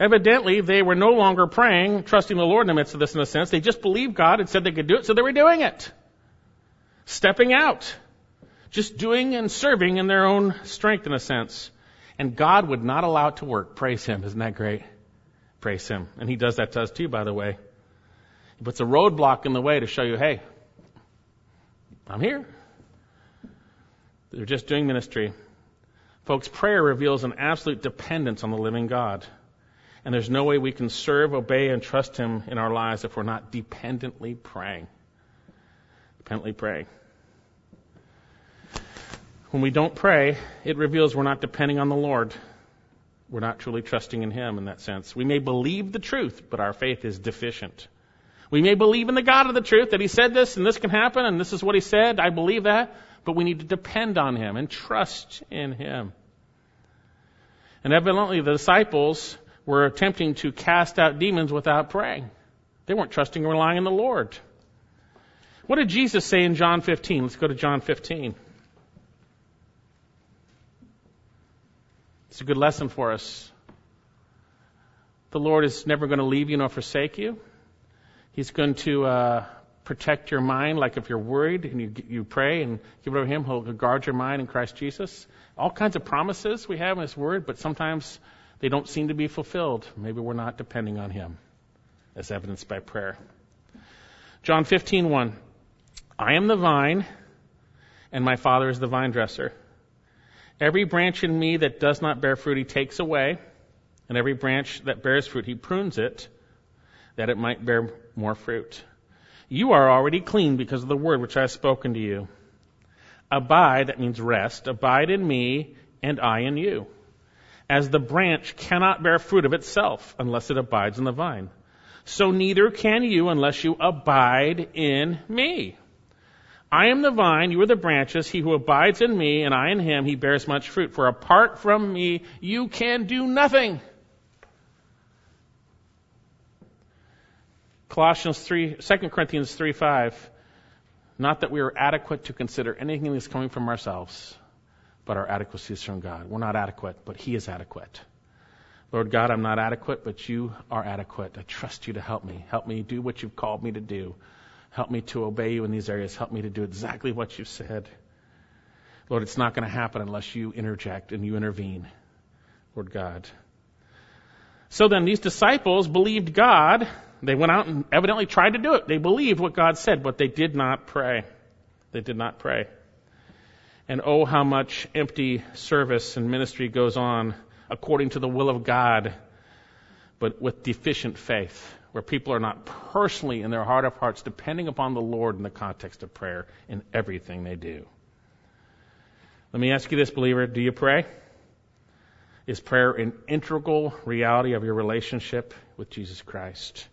Evidently, they were no longer praying, trusting the Lord in the midst of this in a sense. They just believed God and said they could do it, so they were doing it. Stepping out. Just doing and serving in their own strength in a sense. And God would not allow it to work. Praise Him. Isn't that great? Praise Him. And He does that to us too, by the way. He puts a roadblock in the way to show you, hey, I'm here. They're just doing ministry. Folks, prayer reveals an absolute dependence on the living God. And there's no way we can serve, obey, and trust Him in our lives if we're not dependently praying. Dependently praying. When we don't pray, it reveals we're not depending on the Lord. We're not truly trusting in Him in that sense. We may believe the truth, but our faith is deficient. We may believe in the God of the truth that He said this and this can happen and this is what He said. I believe that. But we need to depend on Him and trust in Him. And evidently the disciples were attempting to cast out demons without praying. They weren't trusting and relying on the Lord. What did Jesus say in John 15? Let's go to John 15. It's a good lesson for us. The Lord is never going to leave you nor forsake you. He's going to uh, protect your mind, like if you're worried and you, you pray and give it over Him, He'll guard your mind in Christ Jesus. All kinds of promises we have in His Word, but sometimes they don't seem to be fulfilled. Maybe we're not depending on Him, as evidenced by prayer. John 15:1. I am the vine, and my Father is the vine dresser. Every branch in me that does not bear fruit, He takes away, and every branch that bears fruit, He prunes it, that it might bear more fruit. You are already clean because of the word which I have spoken to you. Abide, that means rest, abide in me, and I in you as the branch cannot bear fruit of itself unless it abides in the vine. So neither can you unless you abide in me. I am the vine, you are the branches. He who abides in me and I in him, he bears much fruit. For apart from me, you can do nothing. Colossians 3, 2 Corinthians 3 5. Not that we are adequate to consider anything that's coming from ourselves but our adequacy is from God. We're not adequate, but He is adequate. Lord God, I'm not adequate, but you are adequate. I trust you to help me. Help me do what you've called me to do. Help me to obey you in these areas. Help me to do exactly what you've said. Lord, it's not going to happen unless you interject and you intervene, Lord God. So then, these disciples believed God. They went out and evidently tried to do it. They believed what God said, but they did not pray. They did not pray. And oh, how much empty service and ministry goes on according to the will of God, but with deficient faith, where people are not personally in their heart of hearts depending upon the Lord in the context of prayer in everything they do. Let me ask you this, believer. Do you pray? Is prayer an integral reality of your relationship with Jesus Christ?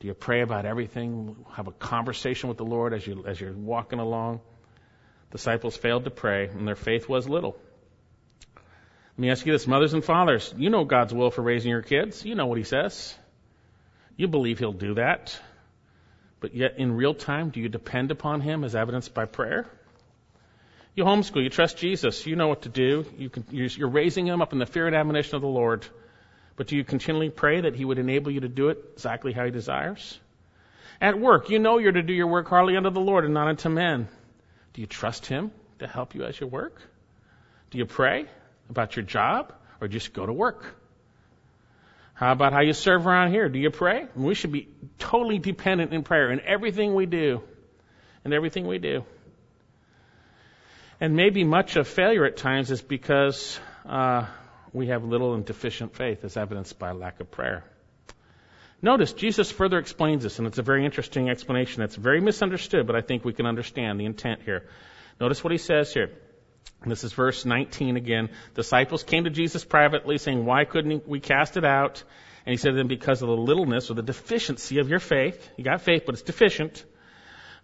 Do you pray about everything? Have a conversation with the Lord as you as you're walking along? Disciples failed to pray, and their faith was little. Let me ask you this, mothers and fathers, you know God's will for raising your kids. You know what He says. You believe He'll do that. But yet, in real time, do you depend upon Him as evidenced by prayer? You homeschool, you trust Jesus, you know what to do. You can, you're raising Him up in the fear and admonition of the Lord. But do you continually pray that He would enable you to do it exactly how He desires? At work, you know you're to do your work hardly unto the Lord and not unto men. Do you trust Him to help you as you work? Do you pray about your job or just go to work? How about how you serve around here? Do you pray? We should be totally dependent in prayer in everything we do. In everything we do. And maybe much of failure at times is because uh, we have little and deficient faith, as evidenced by lack of prayer. Notice Jesus further explains this, and it's a very interesting explanation. It's very misunderstood, but I think we can understand the intent here. Notice what he says here. This is verse 19 again. Disciples came to Jesus privately saying, Why couldn't we cast it out? And he said to them, Because of the littleness or the deficiency of your faith. You got faith, but it's deficient.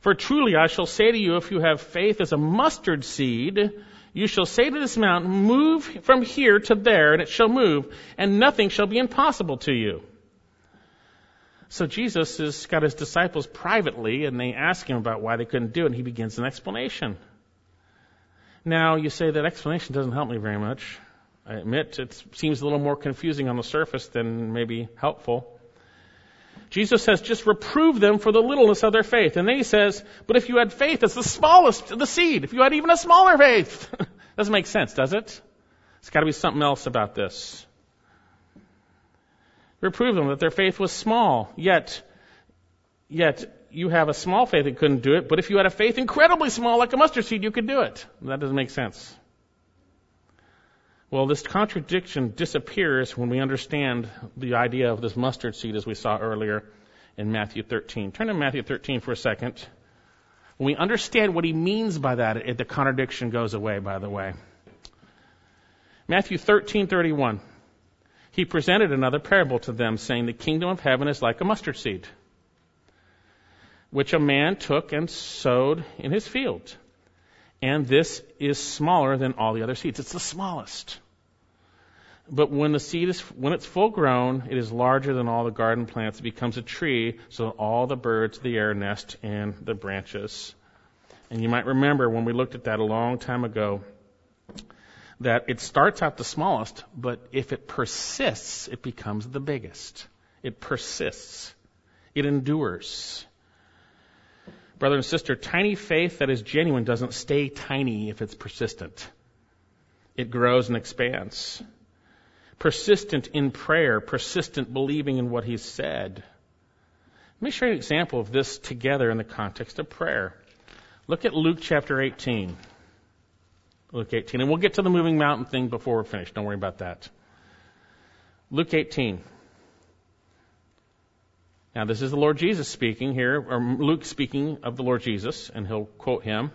For truly I shall say to you, if you have faith as a mustard seed, you shall say to this mountain, Move from here to there, and it shall move, and nothing shall be impossible to you. So Jesus has got his disciples privately, and they ask him about why they couldn't do it, and he begins an explanation. Now, you say that explanation doesn't help me very much. I admit it seems a little more confusing on the surface than maybe helpful. Jesus says, just reprove them for the littleness of their faith. And then he says, but if you had faith as the smallest of the seed, if you had even a smaller faith, doesn't make sense, does it? There's got to be something else about this. Reprove them that their faith was small, yet, yet you have a small faith that couldn't do it, but if you had a faith incredibly small like a mustard seed, you could do it. That doesn't make sense. Well, this contradiction disappears when we understand the idea of this mustard seed as we saw earlier in Matthew 13. Turn to Matthew 13 for a second. When we understand what he means by that, it, the contradiction goes away, by the way. Matthew 13:31. He presented another parable to them, saying, "The kingdom of heaven is like a mustard seed, which a man took and sowed in his field. And this is smaller than all the other seeds. It's the smallest. But when the seed is, when it's full grown, it is larger than all the garden plants. It becomes a tree, so all the birds of the air nest in the branches. And you might remember when we looked at that a long time ago, that it starts out the smallest, but if it persists, it becomes the biggest. It persists. It endures. Brother and sister, tiny faith that is genuine doesn't stay tiny if it's persistent. It grows and expands persistent in prayer, persistent believing in what he's said. Let me show you an example of this together in the context of prayer. Look at Luke chapter 18. Luke 18. And we'll get to the moving mountain thing before we're finished. Don't worry about that. Luke 18. Now, this is the Lord Jesus speaking here, or Luke speaking of the Lord Jesus, and he'll quote him.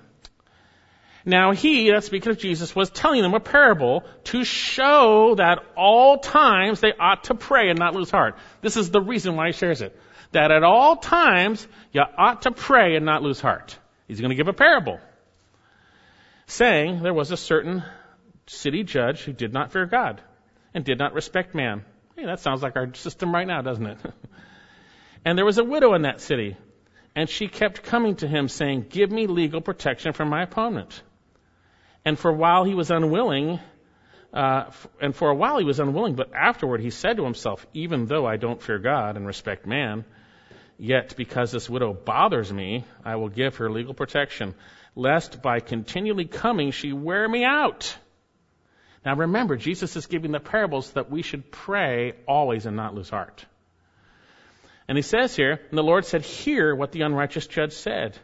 Now he, that's speaking of Jesus, was telling them a parable to show that all times they ought to pray and not lose heart. This is the reason why he shares it. That at all times you ought to pray and not lose heart. He's going to give a parable. Saying there was a certain city judge who did not fear God and did not respect man. Hey, that sounds like our system right now, doesn't it? and there was a widow in that city, and she kept coming to him saying, Give me legal protection from my opponent. And for a while he was unwilling, uh, and for a while he was unwilling, but afterward he said to himself, Even though I don't fear God and respect man, yet because this widow bothers me, I will give her legal protection, lest by continually coming she wear me out. Now remember, Jesus is giving the parables that we should pray always and not lose heart. And he says here, and the Lord said, Hear what the unrighteous judge said.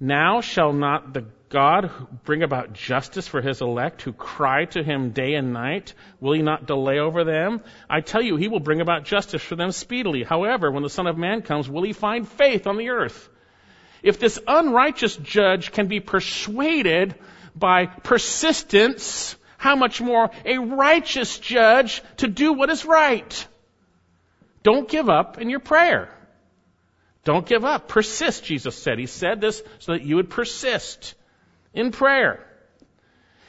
Now shall not the God bring about justice for his elect who cry to him day and night? Will he not delay over them? I tell you, he will bring about justice for them speedily. However, when the Son of Man comes, will he find faith on the earth? If this unrighteous judge can be persuaded by persistence, how much more a righteous judge to do what is right? Don't give up in your prayer. Don't give up. Persist, Jesus said. He said this so that you would persist in prayer.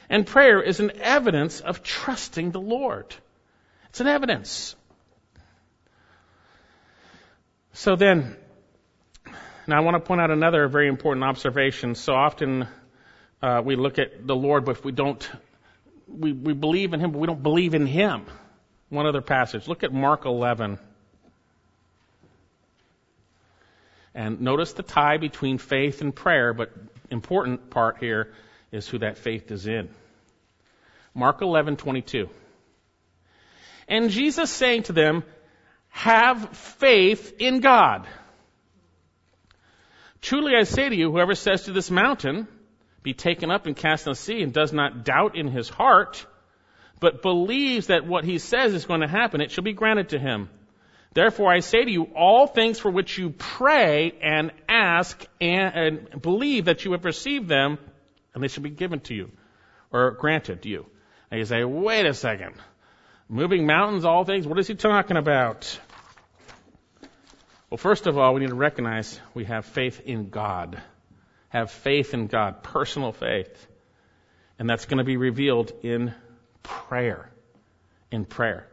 And prayer is an evidence of trusting the Lord. It's an evidence. So then, now I want to point out another very important observation. So often uh, we look at the Lord, but if we don't, we, we believe in Him, but we don't believe in Him. One other passage. Look at Mark 11. And notice the tie between faith and prayer, but important part here is who that faith is in. Mark 11:22. And Jesus saying to them, have faith in God. Truly I say to you, whoever says to this mountain, be taken up and cast in the sea, and does not doubt in his heart, but believes that what he says is going to happen, it shall be granted to him. Therefore I say to you, all things for which you pray and ask and, and believe that you have received them, and they shall be given to you, or granted to you. And you say, wait a second. Moving mountains, all things, what is he talking about? Well, first of all, we need to recognize we have faith in God. Have faith in God, personal faith. And that's going to be revealed in prayer. In prayer.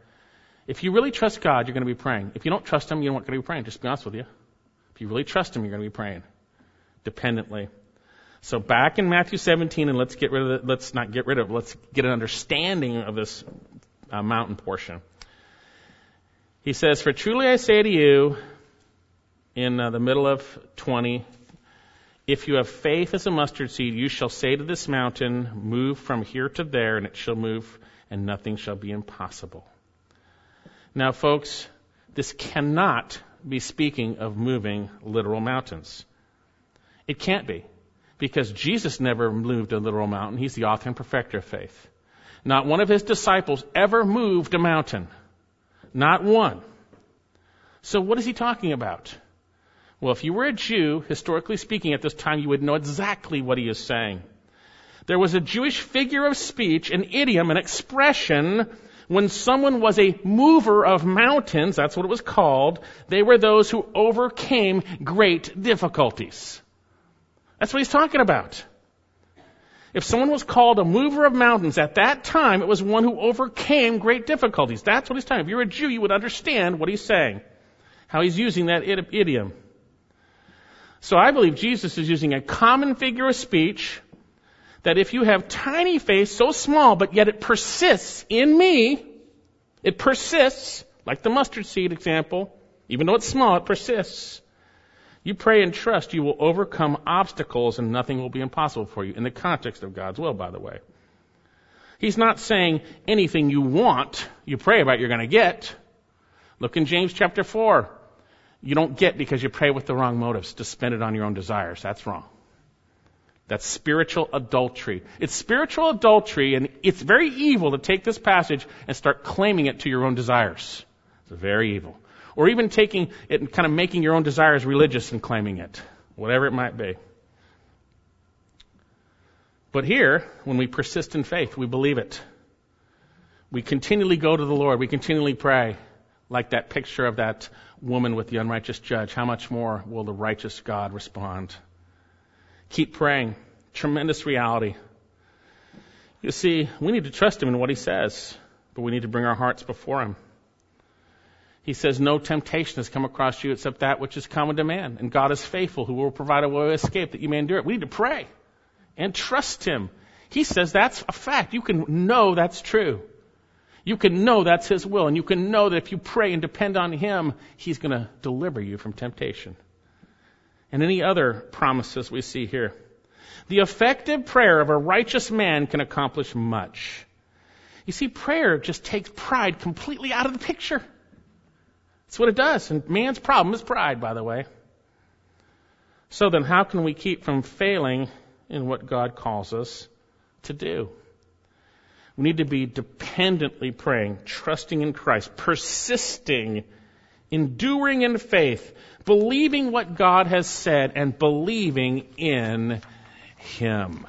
If you really trust God, you're going to be praying. If you don't trust Him, you're not going to be praying. Just be honest with you. If you really trust Him, you're going to be praying dependently. So back in Matthew 17, and let's get rid of the, let's not get rid of, let's get an understanding of this uh, mountain portion. He says, "For truly I say to you, in uh, the middle of 20, if you have faith as a mustard seed, you shall say to this mountain, Move from here to there, and it shall move, and nothing shall be impossible. Now, folks, this cannot be speaking of moving literal mountains. It can't be, because Jesus never moved a literal mountain. He's the author and perfecter of faith. Not one of his disciples ever moved a mountain. Not one. So, what is he talking about? Well, if you were a Jew, historically speaking, at this time, you would know exactly what he is saying. There was a Jewish figure of speech, an idiom, an expression, when someone was a mover of mountains, that's what it was called, they were those who overcame great difficulties. That's what he's talking about. If someone was called a mover of mountains at that time, it was one who overcame great difficulties. That's what he's talking. If you're a Jew, you would understand what he's saying, how he's using that idiom. So I believe Jesus is using a common figure of speech that if you have tiny faith, so small, but yet it persists in me, it persists, like the mustard seed example, even though it's small, it persists. You pray and trust you will overcome obstacles and nothing will be impossible for you in the context of God's will, by the way. He's not saying anything you want, you pray about, you're going to get. Look in James chapter 4 you don't get because you pray with the wrong motives to spend it on your own desires. That's wrong. That's spiritual adultery. It's spiritual adultery, and it's very evil to take this passage and start claiming it to your own desires. It's very evil. Or even taking it and kind of making your own desires religious and claiming it, whatever it might be. But here, when we persist in faith, we believe it. We continually go to the Lord. We continually pray, like that picture of that woman with the unrighteous judge, how much more will the righteous God respond? Keep praying. Tremendous reality. You see, we need to trust Him in what He says, but we need to bring our hearts before Him. He says, No temptation has come across you except that which is common to man. And God is faithful, who will provide a way of escape that you may endure it. We need to pray and trust Him. He says that's a fact. You can know that's true. You can know that's His will, and you can know that if you pray and depend on Him, He's going to deliver you from temptation. And any other promises we see here. The effective prayer of a righteous man can accomplish much. You see, prayer just takes pride completely out of the picture. That's what it does. And man's problem is pride, by the way. So then, how can we keep from failing in what God calls us to do? We need to be dependently praying, trusting in Christ, persisting, enduring in faith, believing what God has said, and believing in Him.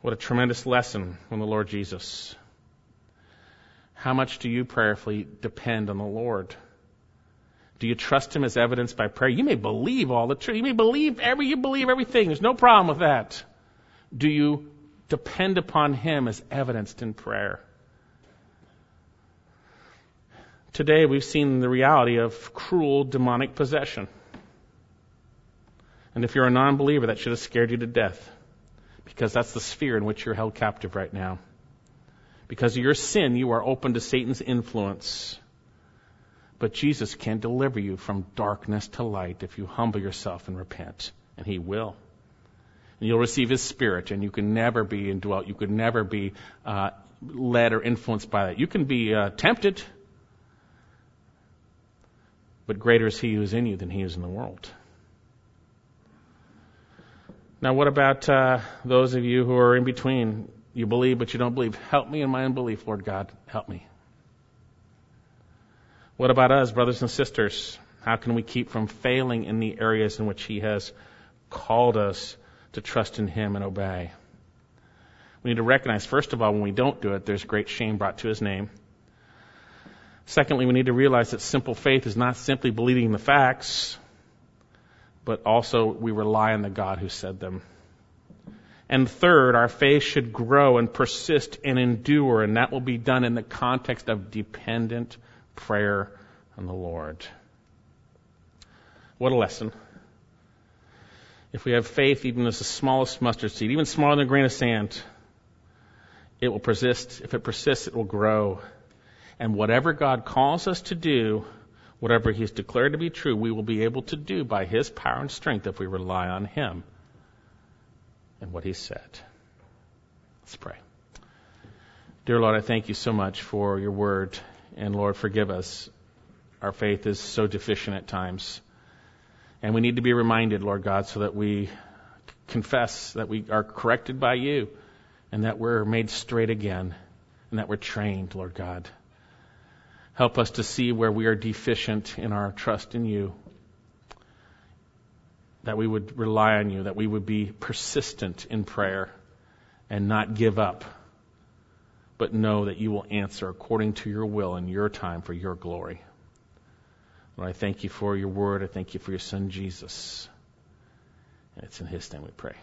What a tremendous lesson from the Lord Jesus. How much do you prayerfully depend on the Lord? Do you trust Him as evidenced by prayer? You may believe all the truth. You may believe every, you believe everything. There's no problem with that. Do you depend upon Him as evidenced in prayer. Today we've seen the reality of cruel demonic possession. And if you're a non believer, that should have scared you to death. Because that's the sphere in which you're held captive right now. Because of your sin, you are open to Satan's influence. But Jesus can deliver you from darkness to light if you humble yourself and repent. And He will and you'll receive His Spirit, and you can never be indwelt. You could never be uh, led or influenced by that. You can be uh, tempted, but greater is he who is in you than he is in the world. Now, what about uh, those of you who are in between? You believe, but you don't believe. Help me in my unbelief, Lord God. Help me. What about us, brothers and sisters? How can we keep from failing in the areas in which He has called us to trust in Him and obey? We need to recognize, first of all, when we don't do it, there's great shame brought to His name. Secondly, we need to realize that simple faith is not simply believing the facts, but also we rely on the God who said them. And third, our faith should grow and persist and endure, and that will be done in the context of dependent prayer on the Lord. What a lesson. If we have faith even as the smallest mustard seed, even smaller than a grain of sand, it will persist. If it persists, it will grow. And whatever God calls us to do, Whatever He's declared to be true, we will be able to do by His power and strength if we rely on Him and what He said. Let's pray. Dear Lord, I thank you so much for your word. And Lord, forgive us. Our faith is so deficient at times. And we need to be reminded, Lord God, so that we confess that we are corrected by you and that we're made straight again and that we're trained, Lord God. Help us to see where we are deficient in our trust in you. That we would rely on you, that we would be persistent in prayer and not give up, but know that you will answer according to your will and your time for your glory. Lord, I thank you for your word. I thank you for your son, Jesus. And it's in his name we pray.